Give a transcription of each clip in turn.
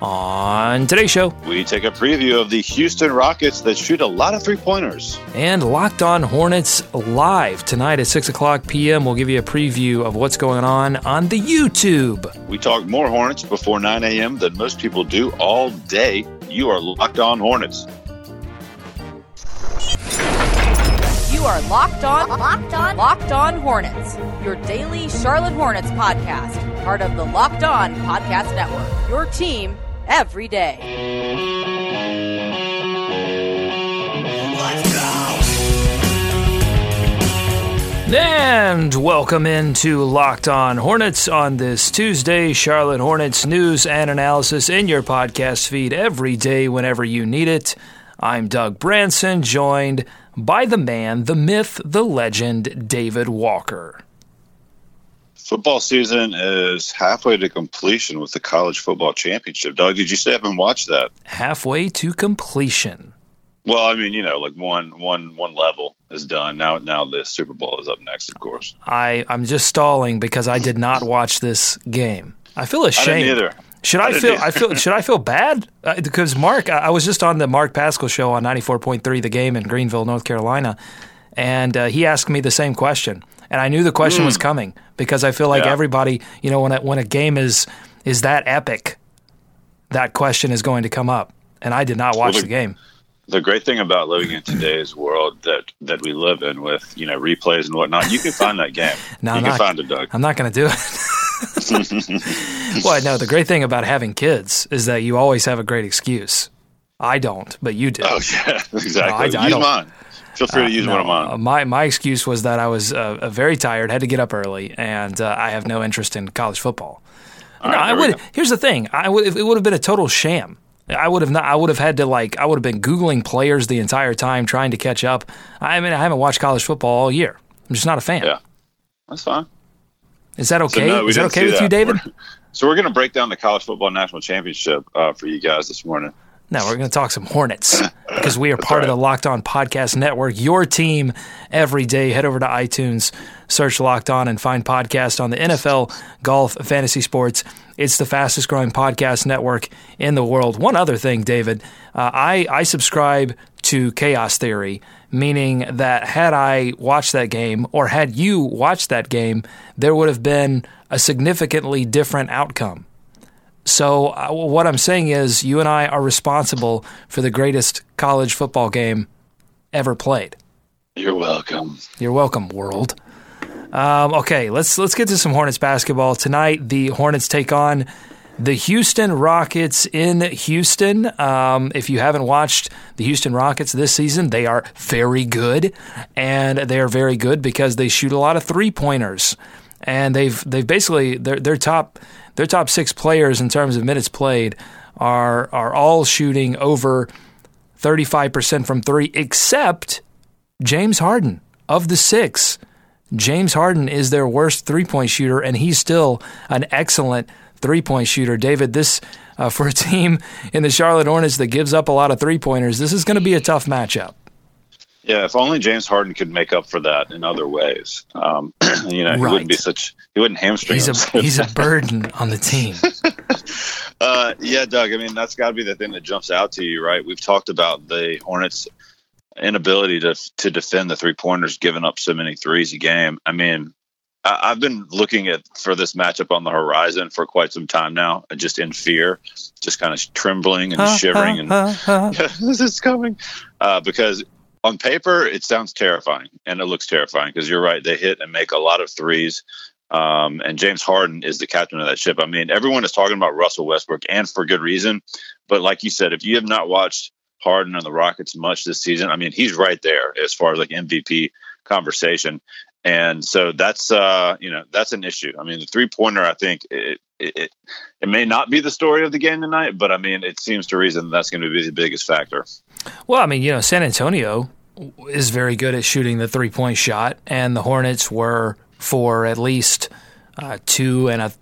On today's show, we take a preview of the Houston Rockets that shoot a lot of three pointers. And Locked On Hornets live tonight at 6 o'clock p.m. We'll give you a preview of what's going on on the YouTube. We talk more Hornets before 9 a.m. than most people do all day. You are Locked On Hornets. You are Locked On, Locked On, Locked On Hornets, your daily Charlotte Hornets podcast, part of the Locked On Podcast Network. Your team every day. And welcome into Locked On Hornets on this Tuesday. Charlotte Hornets news and analysis in your podcast feed every day whenever you need it. I'm Doug Branson, joined by the man, the myth, the legend, David Walker. Football season is halfway to completion with the college football championship. Doug, did you say I haven't watched that? Halfway to completion. Well, I mean, you know, like one one one level is done. Now now the Super Bowl is up next, of course. I I'm just stalling because I did not watch this game. I feel ashamed. I. Should I, I feel? I feel. Should I feel bad? Uh, because Mark, I was just on the Mark Pascal show on ninety four point three, the game in Greenville, North Carolina, and uh, he asked me the same question, and I knew the question mm. was coming because I feel like yeah. everybody, you know, when a, when a game is is that epic, that question is going to come up, and I did not watch well, the, the game. The great thing about living in today's world that that we live in, with you know replays and whatnot, you can find that game. no, you I'm can not, find it, Doug. I'm not going to do it. well, no, the great thing about having kids is that you always have a great excuse. I don't, but you do. Oh, yeah, exactly. No, I, use I mine. Feel free to use uh, no, one of mine. My, my excuse was that I was uh, very tired, had to get up early, and uh, I have no interest in college football. no, right, I would. Here's the thing: I would. It would have been a total sham. I would have not. I would have had to like. I would have been googling players the entire time, trying to catch up. I mean, I haven't watched college football all year. I'm just not a fan. Yeah, that's fine. Is that okay? So no, Is that okay with that. you, David? We're, so we're going to break down the college football national championship uh, for you guys this morning. No, we're going to talk some Hornets because we are part right. of the Locked On Podcast Network. Your team every day. Head over to iTunes, search Locked On, and find podcast on the NFL, golf, fantasy sports. It's the fastest growing podcast network in the world. One other thing, David, uh, I I subscribe to Chaos Theory meaning that had I watched that game or had you watched that game, there would have been a significantly different outcome. So, uh, what I'm saying is, you and I are responsible for the greatest college football game ever played. You're welcome. You're welcome, world. Um, okay, let's let's get to some Hornets basketball tonight. The Hornets take on the Houston Rockets in Houston. Um, if you haven't watched the Houston Rockets this season, they are very good, and they are very good because they shoot a lot of three pointers, and they've they've basically their their top their top six players in terms of minutes played are are all shooting over thirty five percent from three, except James Harden of the six. James Harden is their worst three point shooter, and he's still an excellent three point shooter. David, this uh, for a team in the Charlotte Hornets that gives up a lot of three pointers, this is going to be a tough matchup. Yeah, if only James Harden could make up for that in other ways. Um, you know, right. he wouldn't be such. He wouldn't hamstring. He's a he's a burden on the team. uh, yeah, Doug. I mean, that's got to be the thing that jumps out to you, right? We've talked about the Hornets' inability to to defend the three pointers, giving up so many threes a game. I mean, I've been looking at for this matchup on the horizon for quite some time now, just in fear, just kind of trembling and shivering, and this is coming uh, because on paper it sounds terrifying and it looks terrifying because you're right, they hit and make a lot of threes. Um, and James Harden is the captain of that ship. I mean, everyone is talking about Russell Westbrook, and for good reason. But like you said, if you have not watched Harden and the Rockets much this season, I mean, he's right there as far as like MVP conversation and so that's uh, you know that's an issue. I mean, the three pointer, I think, it, it, it, it may not be the story of the game tonight, but I mean, it seems to reason that's going to be the biggest factor. Well, I mean, you know, San Antonio is very good at shooting the three point shot, and the Hornets were for at least uh, two and a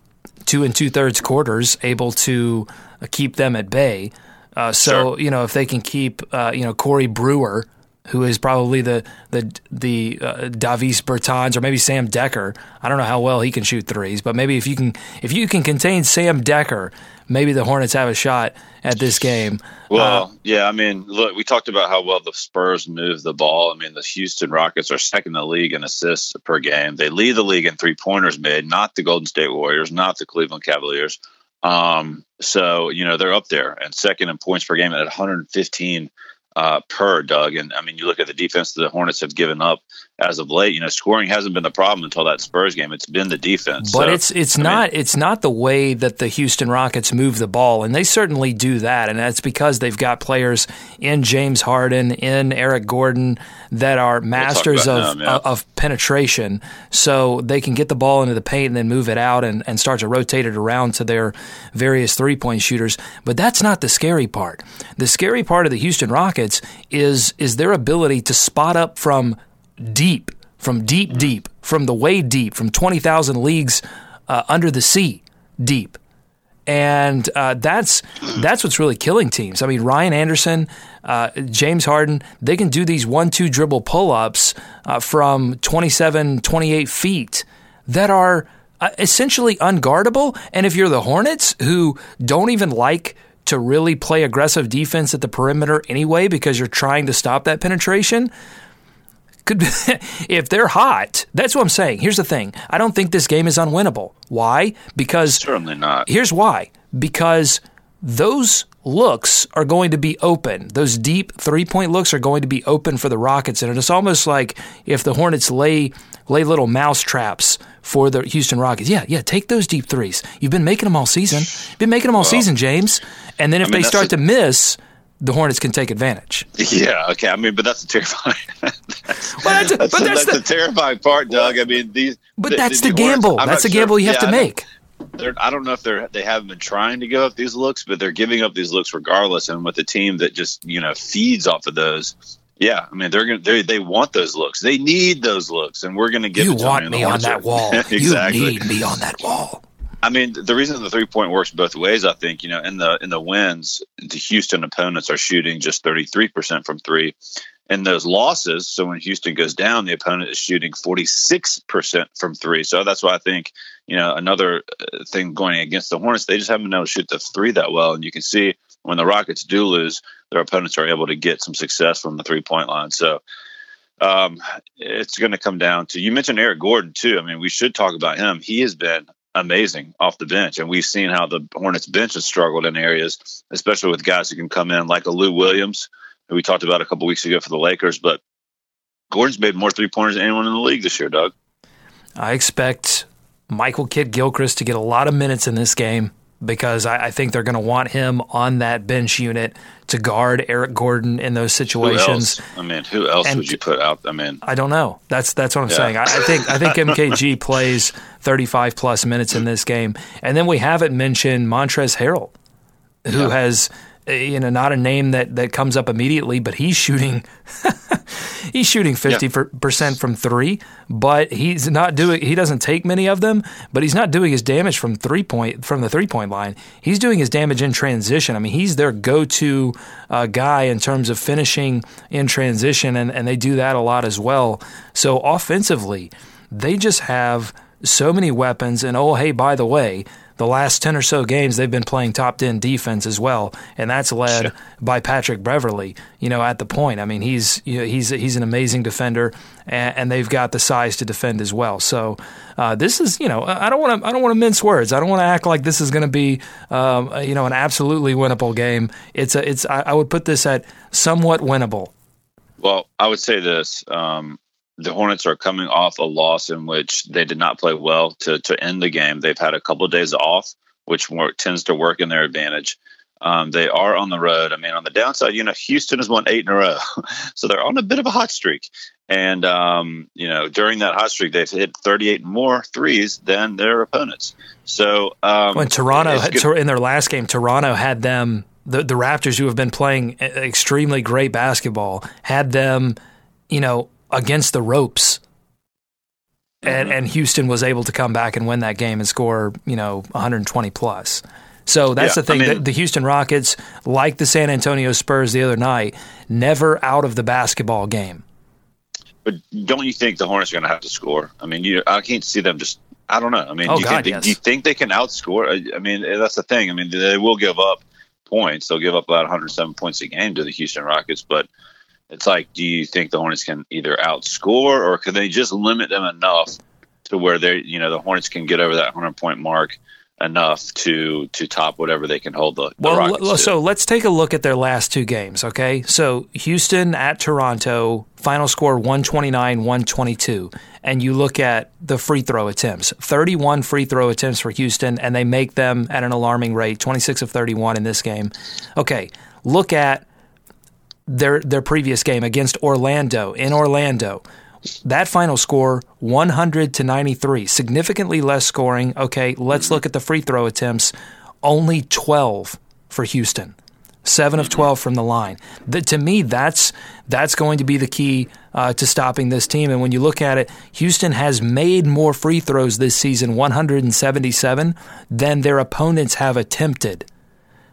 two and two thirds quarters able to uh, keep them at bay. Uh, so Sure. you know if they can keep uh, you know Corey Brewer, who is probably the the the uh, Davis Bertans or maybe Sam Dekker. I don't know how well he can shoot threes, but maybe if you can if you can contain Sam Dekker, maybe the Hornets have a shot at this game. Well, Uh, yeah, I mean, look, we talked about how well the Spurs move the ball. I mean, the Houston Rockets are second in the league in assists per game. They lead the league in three pointers made, not the Golden State Warriors, not the Cleveland Cavaliers. Um, so you know they're up there and second in points per game at 115 uh, per Doug. And I mean, you look at the defense that the Hornets have given up as of late. You know, scoring hasn't been the problem until that Spurs game. It's been the defense. But So, it's it's I mean, not it's not the way that the Houston Rockets move the ball, and they certainly do that, and that's because they've got players in James Harden, in Eric Gordon that are masters about of them, yeah. of penetration, so they can get the ball into the paint and then move it out and, and start to rotate it around to their various three point shooters. But that's not the scary part. The scary part of the Houston Rockets is is their ability to spot up from deep, from deep, deep, from the way deep, from 20,000 leagues uh, under the sea deep. And uh, that's that's what's really killing teams. I mean, Ryan Anderson, uh, James Harden, they can do these one-two dribble pull-ups uh, from 27, 28 feet that are uh, essentially unguardable. And if you're the Hornets, who don't even like to really play aggressive defense at the perimeter anyway, because you're trying to stop that penetration, could be, if they're hot, that's what I'm saying. Here's the thing. I don't think this game is unwinnable. Why? Because certainly not. here's why. Because those looks are going to be open. Those deep three-point looks are going to be open for the Rockets and it's almost like if the Hornets lay lay little mouse traps for the Houston Rockets. Yeah, yeah, take those deep threes. You've been making them all season. You've been making them all season, James. And then if mean, they start a- to miss, the Hornets can take advantage. Yeah, okay. I mean, but that's a terrifying. But that's, that's, but that's, that's the, the terrifying part, Doug. I mean, these. but the- that's the the, gamble. I'm That's the sure- gamble you have yeah, to I make. They're, I don't know if they're they haven't been trying to give up these looks, but they're giving up these looks regardless. And with a team that just you know feeds off of those, yeah, I mean they're gonna they they want those looks. They need those looks, and we're gonna give You want and me on that wall. exactly. You need me on that wall. I mean, the reason the three point works both ways, I think, you know, in the in the wins, the Houston opponents are shooting just thirty three percent from three. In those losses, so when Houston goes down, the opponent is shooting forty six percent from three. So that's why I think, you know, another uh, thing going against the Hornets, they just haven't been able to shoot the three that well. And you can see when the Rockets do lose, their opponents are able to get some success from the three point line. So um, it's going to come down to you mentioned Eric Gordon too. I mean, we should talk about him. He has been amazing off the bench, and we've seen how the Hornets bench has struggled in areas, especially with guys who can come in like a Lou Williams, who we talked about a couple weeks ago for the Lakers. But Gordon's made more three pointers than anyone in the league this year, Doug. I expect Michael Kidd Gilchrist to get a lot of minutes in this game because I, I think they're going to want him on that bench unit to guard Eric Gordon in those situations. I mean, who else And- would you put out? I mean, I don't know. That's that's what I'm Yeah. saying. I, I think I think MKG plays 35 plus minutes in this game, and then we haven't mentioned Montrezl Harrell, who Yeah. has uh, you know not a name that that comes up immediately, but he's shooting he's shooting 50 percent from three, but he's not doing he doesn't take many of them, but he's not doing his damage from three point from the three point line. He's doing his damage in transition. I mean, he's their go to uh, guy in terms of finishing in transition, and, and they do that a lot as well. So offensively, they just have so many weapons. And oh, hey, by the way, the last 10 or so games, they've been playing top 10 defense as well. And that's led by Patrick Beverley, you know, at the point. I mean, he's, you know, he's, he's an amazing defender, and, and they've got the size to defend as well. So uh, this is, you know, I don't want to, I don't want to mince words. I don't want to act like this is going to be, um, you know, an absolutely winnable game. It's a, it's, I, I would put this at somewhat winnable. Well, I would say this. Um, the Hornets are coming off a loss in which they did not play well to, to end the game. They've had a couple of days off, which work, tends to work in their advantage. Um, they are on the road. I mean, on the downside, you know, Houston has won eight in a row, so they're on a bit of a hot streak. And um, you know, during that hot streak, they've hit 38 more threes than their opponents. So um, when Toronto in their last game, Toronto had them the the Raptors, who have been playing extremely great basketball, had them, you know, against the ropes. And, mm-hmm. and Houston was able to come back and win that game and score, you know, 120 plus. So that's yeah, the thing. I mean, the, the, Houston Rockets, like the San Antonio Spurs the other night, never out of the basketball game. But don't you think the Hornets are going to have to score? I mean, you, I can't see them just. I don't know. I mean, oh, do, you God, think, yes. do you think they can outscore? I mean, that's the thing. I mean, they will give up points. They'll give up about 107 points a game to the Houston Rockets, but it's like, do you think the Hornets can either outscore or can they just limit them enough to where they, you know, the Hornets can get over that 100 point mark enough to to top whatever they can hold the, the well l- so let's take a look at their last two games okay? So houston at toronto final score 129-122 and you look at the free throw attempts. 31 free throw attempts for houston and they make them at an alarming rate 26 of 31 in this game. Okay look at their their previous game against orlando in orlando that final score 100 to 93, significantly less scoring. Okay, let's look at the free throw attempts. Only 12 for Houston. 7 of 12 from the line. The, to me that's that's going to be the key uh, to stopping this team and when you look at it, Houston has made more free throws this season, 177, than their opponents have attempted.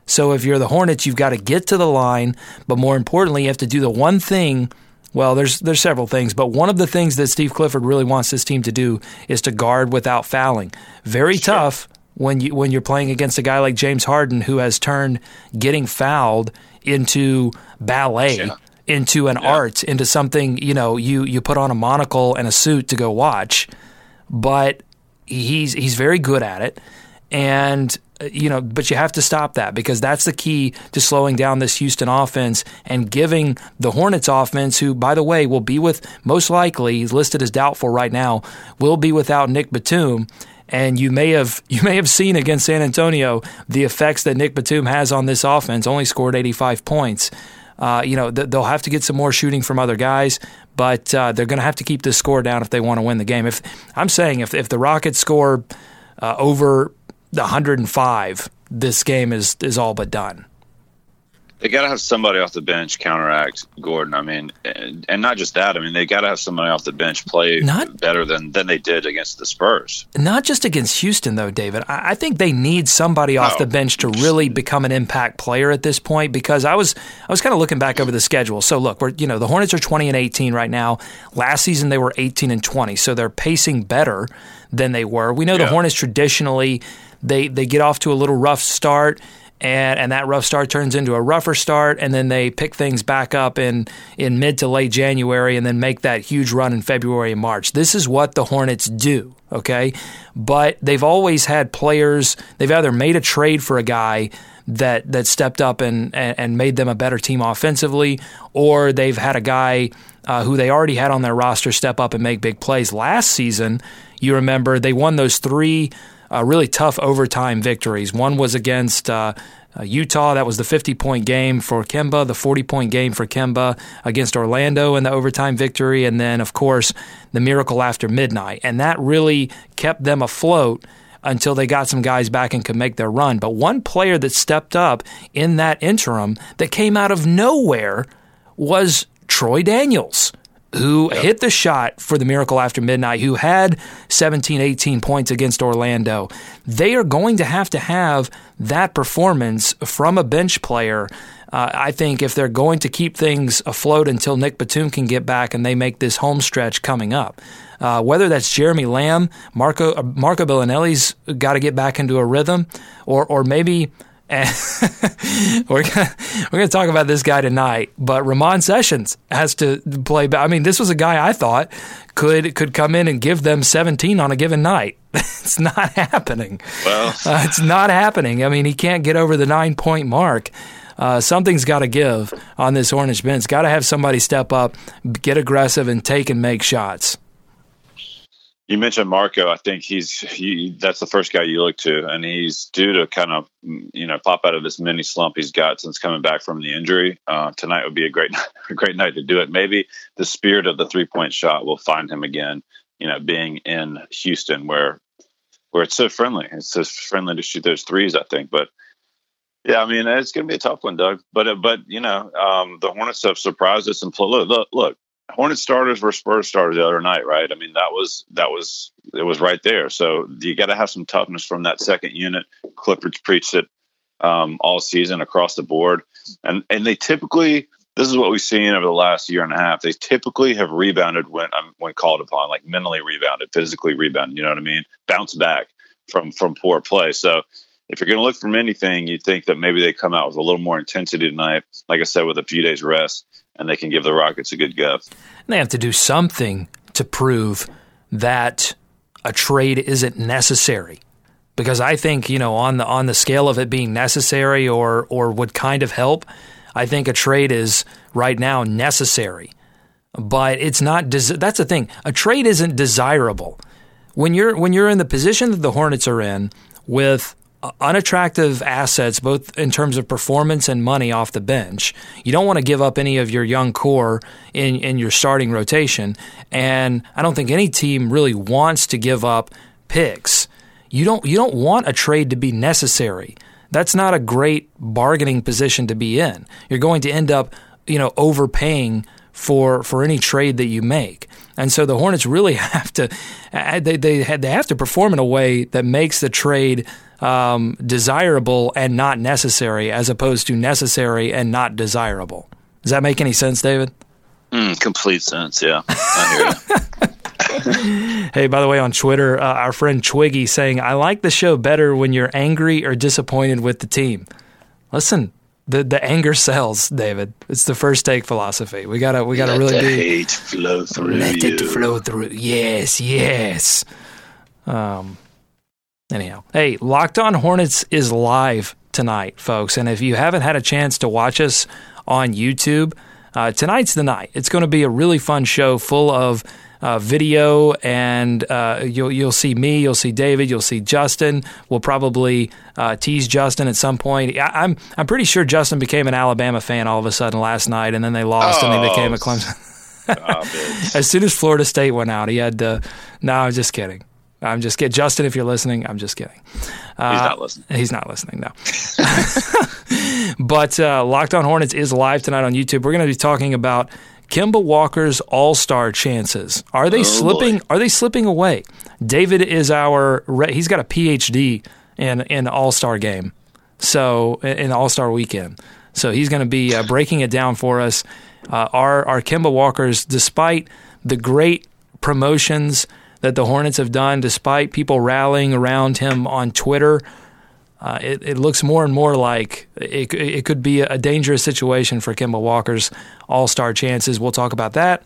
So if you're the Hornets, you've got to get to the line, but more importantly, you have to do the one thing well, there's there's several things, but one of the things that Steve Clifford really wants this team to do is to guard without fouling. Very sure. tough when you when you're playing against a guy like James Harden who has turned getting fouled into ballet. Into an yeah. art, into something you know. You you put on a monocle and a suit to go watch, but he's he's very good at it, and you know, but you have to stop that because that's the key to slowing down this Houston offense and giving the Hornets offense, who, by the way, will be with most likely, he's listed as doubtful right now, will be without Nick Batum. And you may have you may have seen against San Antonio the effects that Nick Batum has on this offense. Only scored 85 points. Uh, you know th- they'll have to get some more shooting from other guys, but uh, they're going to have to keep this score down if they want to win the game. If I'm saying if if the Rockets score uh, over 105, this game is is all but done. They got to have somebody off the bench counteract Gordon. I mean, and, and not just that. I mean, they got to have somebody off the bench play not, better than than they did against the Spurs. Not just against Houston, though, David. I, I think they need somebody off no. the bench to really become an impact player at this point. Because I was I was kind of looking back over the schedule. So look, we're you know the Hornets are twenty and eighteen right now. Last season they were eighteen and twenty, so they're pacing better than they were. We know yeah. the Hornets traditionally they they get off to a little rough start and and that rough start turns into a rougher start and then they pick things back up in in mid to late January and then make that huge run in February and March. This is what the Hornets do, okay? But they've always had players, they've either made a trade for a guy that that stepped up and and, and made them a better team offensively or they've had a guy uh, who they already had on their roster step up and make big plays. Last season, you remember they won those three uh, really tough overtime victories. One was against uh, uh, Utah. That was the 50 point game for Kemba, the 40 point game for Kemba against Orlando in the overtime victory. And then, of course, the miracle after midnight. And that really kept them afloat until they got some guys back and could make their run. But one player that stepped up in that interim that came out of nowhere was Troy Daniels who yep. hit the shot for the Miracle After Midnight, who had 17, 18 points against Orlando. They are going to have to have that performance from a bench player. Uh, I think if they're going to keep things afloat until Nick Batum can get back and they make this home stretch coming up. Uh, whether that's Jeremy Lamb, Marco uh, Marco Belinelli's got to get back into a rhythm, or or maybe and we're gonna, we're going to talk about this guy tonight, but Ramon Sessions has to play. I mean, this was a guy I thought could could come in and give them 17 on a given night. it's not happening. Well, uh, it's not happening. I mean, he can't get over the nine point mark. Uh, something's got to give on this orange bench. Got to have somebody step up, get aggressive, and take and make shots. You mentioned Marco. I think he's he. That's the first guy you look to, and he's due to kind of you know pop out of this mini slump he's got since coming back from the injury. Uh, tonight would be a great a great night to do it. Maybe the spirit of the three point shot will find him again. You know, being in Houston where where it's so friendly. It's so friendly to shoot those threes. I think, but yeah, I mean it's going to be a tough one, Doug. But but you know um, the Hornets have surprised us and look look Hornet starters were Spurs starters the other night, right? I mean, that was that was it was right there. So you got to have some toughness from that second unit. Clifford's preached it um, all season across the board, and and they typically this is what we've seen over the last year and a half. They typically have rebounded when um, when called upon, like mentally rebounded, physically rebounded. You know what I mean? Bounce back from from poor play. So if you're going to look from anything, you think that maybe they come out with a little more intensity tonight. Like I said, with a few days rest and they can give the Rockets a good go. They have to do something to prove that a trade isn't necessary. Because I think, you know, on the on the scale of it being necessary or or would kind of help, I think a trade is right now necessary. But it's not des- that's the thing. A trade isn't desirable. When you're when you're in the position that the Hornets are in with unattractive assets, both in terms of performance and money off the bench. You don't want to give up any of your young core in, in your starting rotation. And I don't think any team really wants to give up picks. You don't you don't want a trade to be necessary. That's not a great bargaining position to be in. You're going to end up, you know, overpaying for for any trade that you make. And so the Hornets really have to they they they have to perform in a way that makes the trade um, desirable and not necessary, as opposed to necessary and not desirable. Does that make any sense, David? Mm, complete sense. Yeah. hey, by the way, on Twitter, uh, our friend Twiggy saying, "I like the show better when you're angry or disappointed with the team." Listen, the the anger sells, David. It's the first take philosophy. We gotta we gotta let really the be hate flow through let you. it flow through. Yes, yes. Um, Anyhow, hey, Locked On Hornets is live tonight, folks. And if you haven't had a chance to watch us on YouTube, uh, tonight's the night. It's going to be a really fun show full of uh, video, and uh, you'll you'll see me, you'll see David, you'll see Justin. We'll probably uh, tease Justin at some point. I, am I'm, I'm pretty sure Justin became an Alabama fan all of a sudden last night, and then they lost, oh. and he became a Clemson. as soon as Florida State went out, he had to. No, I'm just kidding. I'm just kidding. Justin, if you're listening, I'm just kidding. Uh, he's not listening. He's not listening, no. but uh, Locked On Hornets is live tonight on YouTube. We're going to be talking about Kemba Walker's All Star chances. Are they oh, slipping? Boy. Are they slipping away? David is our. He's got a PhD in in All Star game, so in All Star weekend. So he's going to be uh, breaking it down for us. Uh, our our Kemba Walker's, despite the great promotions that the Hornets have done, despite people rallying around him on Twitter. Uh, it, it, looks more and more like it, it could be a dangerous situation for Kemba Walker's All Star chances. We'll talk about that.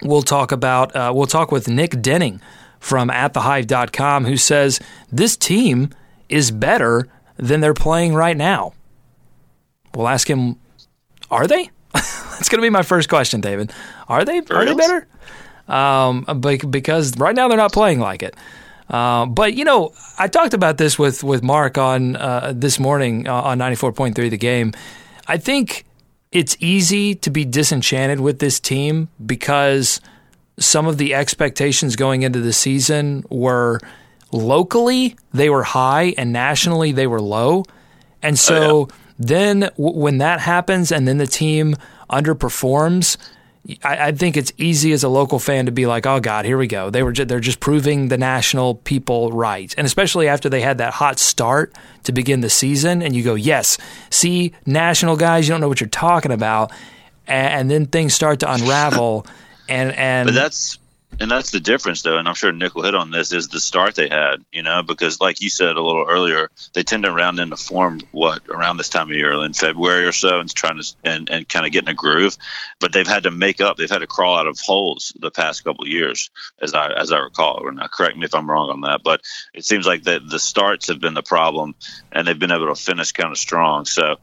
We'll talk about uh, we'll talk with Nick Denning from AtTheHive.com, who says this team is better than they're playing right now. We'll ask him, are they? That's going to be my first question, David. Are they? are they better? Um, because right now they're not playing like it. Uh, but you know, I talked about this with with Mark on uh, this morning uh, on ninety four point three the game. I think it's easy to be disenchanted with this team because some of the expectations going into the season were locally they were high and nationally they were low, and so oh, yeah. then w- when that happens and then the team underperforms I, I, think it's easy as a local fan to be like, "Oh God, here we go." They were ju- they're just proving the national people right, and especially after they had that hot start to begin the season, and you go, "Yes, see, national guys, you don't know what you're talking about," and, and then things start to unravel, and and but that's and that's the difference, though, and I'm sure Nick will hit on this, is the start they had, you know, because like you said a little earlier, they tend to round into form, what, around this time of year, in February or so, and trying to, and, and kind of get in a groove. But they've had to make up, they've had to crawl out of holes the past couple of years, as I, as I recall. Or not, correct me if I'm wrong on that, but it seems like the, the starts have been the problem, and they've been able to finish kind of strong. So,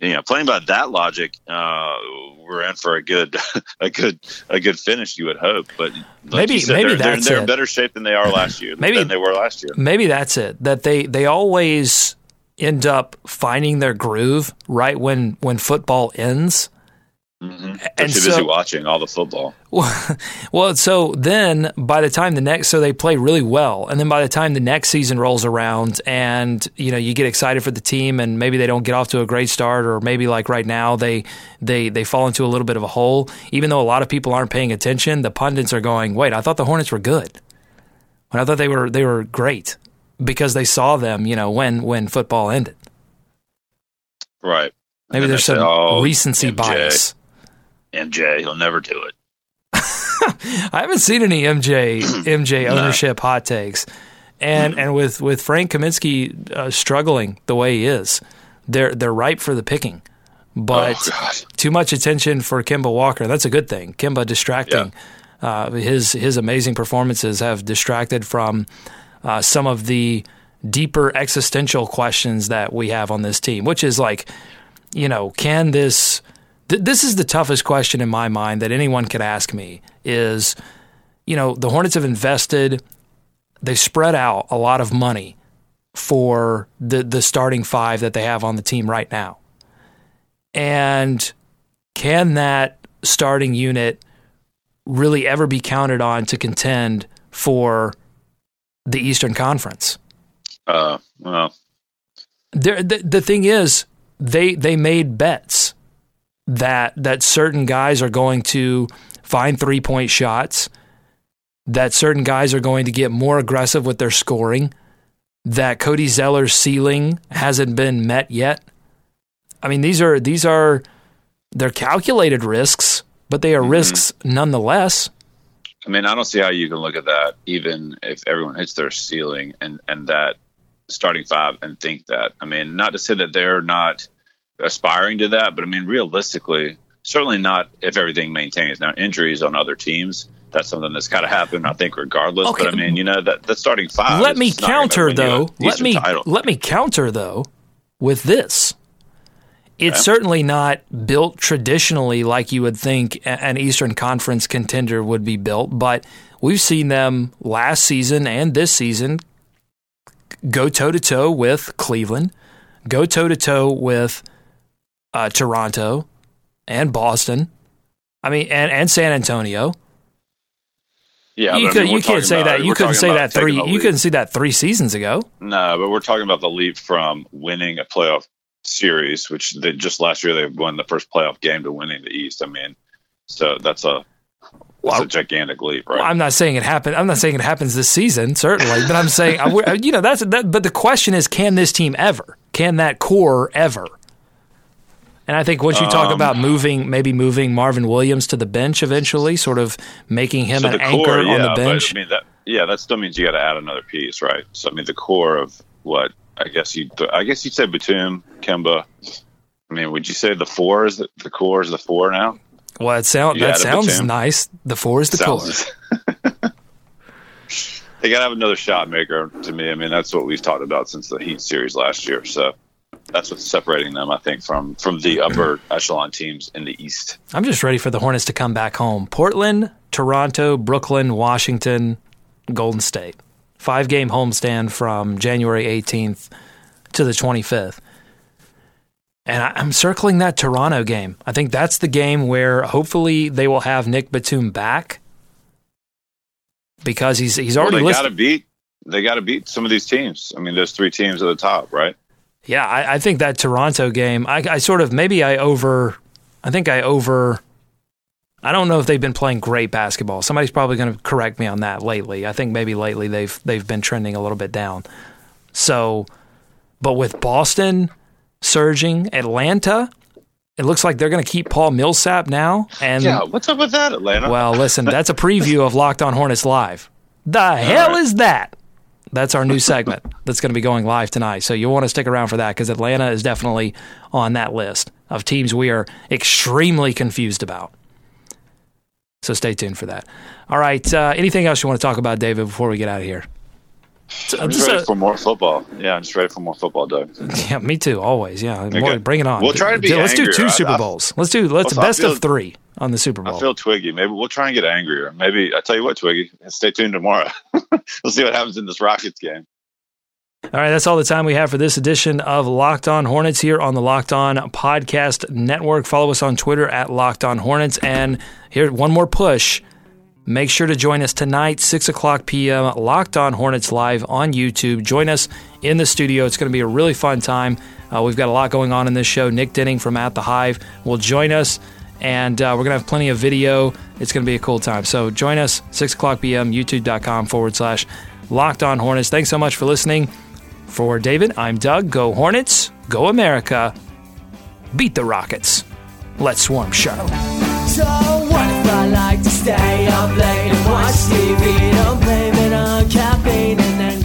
you know, playing by that logic, uh, we're in for a good, a good, a good finish. You would hope, but like maybe said, maybe they're, that's they're, they're in better shape than they are last year. maybe than they were last year. Maybe that's it. That they they always end up finding their groove right when when football ends. Mm-hmm. And too so, busy watching all the football. Well, well, so then by the time the next, so they play really well, and then by the time the next season rolls around, and you know you get excited for the team, and maybe they don't get off to a great start, or maybe like right now they they they fall into a little bit of a hole. Even though a lot of people aren't paying attention, the pundits are going, "Wait, I thought the Hornets were good. When I thought they were they were great because they saw them, you know, when when football ended." Right. Maybe there's some oh, recency MJ. bias. MJ, he'll never do it. I haven't seen any MJ MJ ownership hot takes, and mm and with with Frank Kaminsky uh, struggling the way he is, they're they're ripe for the picking. But oh, too much attention for Kemba Walker. That's a good thing. Kemba distracting. Yeah. Uh, his his amazing performances have distracted from uh, some of the deeper existential questions that we have on this team, which is like, you know, can this th- this is the toughest question in my mind that anyone could ask me is, you know, the Hornets have invested, they've spread out a lot of money for the the starting five that they have on the team right now. And can that starting unit really ever be counted on to contend for the Eastern Conference? Uh, well, there, the, the thing is, they they made bets that that certain guys are going to find three point shots, that certain guys are going to get more aggressive with their scoring, that Cody Zeller's ceiling hasn't been met yet. I mean, these are these are they're calculated risks, but they are mm-hmm. risks nonetheless. I mean, I don't see how you can look at that, even if everyone hits their ceiling and and that starting five, and think that. I mean, not to say that they're not aspiring to that, but I mean, realistically, certainly not if everything maintains. Now, injuries on other teams, that's something that's got to happen, I think, regardless. Okay. But I mean, you know, that, that starting five. Let me counter, though. Let me, title. let me counter, though, with this. It's certainly not built traditionally like you would think an Eastern Conference contender would be built, but we've seen them last season and this season go toe to toe with Cleveland, go toe to toe with uh, Toronto and Boston. I mean, and, and San Antonio. Yeah, you, could, I mean, you can't say that. You couldn't say that three. You couldn't see that three seasons ago. No, but we're talking about the leap from winning a playoff series, which they, just last year they won the first playoff game to winning the East. I mean, so that's a well, a gigantic leap, right? Well, I'm not saying it happened. I'm not saying it happens this season, certainly, but I'm saying, you know, that's that. But the question is, can this team ever? Can that core ever? And I think once you talk um, about moving, maybe moving Marvin Williams to the bench eventually, sort of making him so an anchor core, yeah, on the bench. But, I mean, that, yeah, that still means you got to add another piece, right? So I mean, the core of what I guess you, I guess you'd say Batum, Kemba. I mean, would you say the four is the, the core is the four now? Well, it sound, that sounds nice. The four is the sounds, core. they got to have another shot maker to me. I mean, that's what we've talked about since the Heat series last year. So that's what's separating them, I think, from from the upper echelon teams in the East. I'm just ready for the Hornets to come back home. Portland, Toronto, Brooklyn, Washington, Golden State. Five game homestand from January 18th to the 25th. And I'm circling that Toronto game. I think that's the game where hopefully they will have Nick Batum back because he's he's already well, they got to beat they got to beat some of these teams. I mean, there's three teams at the top, right? Yeah, I, I think that Toronto game, I, I sort of maybe I over, I think I over. I don't know if they've been playing great basketball. Somebody's probably going to correct me on that lately. I think maybe lately they've they've been trending a little bit down. So, but with Boston surging, Atlanta, it looks like they're going to keep Paul Millsap now. And yeah, what's up with that, Atlanta? Well, listen, that's a preview of Locked On Hornets live. The All hell right. is that? That's our new segment that's going to be going live tonight. So you'll want to stick around for that because Atlanta is definitely on that list of teams we are extremely confused about. So stay tuned for that. All right. Uh, anything else you want to talk about, David, before we get out of here? I'm just ready for more football. Yeah, I'm just ready for more football, Doug. Yeah, me too. Always. Yeah, more, bring it on. We'll try to be. Let's angrier. do two Super Bowls. let's do let's best feel, of three on the Super Bowl. I feel Twiggy. Maybe we'll try and get angrier. Maybe I tell you what, Twiggy. Stay tuned tomorrow. we'll see what happens in this Rockets game. All right, that's all the time we have for this edition of Locked On Hornets here on the Locked On Podcast Network. Follow us on Twitter at Locked On Hornets. And here, one more push. Make sure to join us tonight, 6 o'clock p.m., Locked On Hornets Live on YouTube. Join us in the studio. It's going to be a really fun time. Uh, we've got a lot going on in this show. Nick Denning from At the Hive will join us, and uh, we're going to have plenty of video. It's going to be a cool time. So join us, 6 o'clock p.m., youtube.com forward slash Locked On Hornets. Thanks so much for listening. For David, I'm Doug. Go Hornets. Go America. Beat the Rockets. Let's swarm Charlotte. So what if I like to stay up late and watch TV? Don't blame it on caffeine and then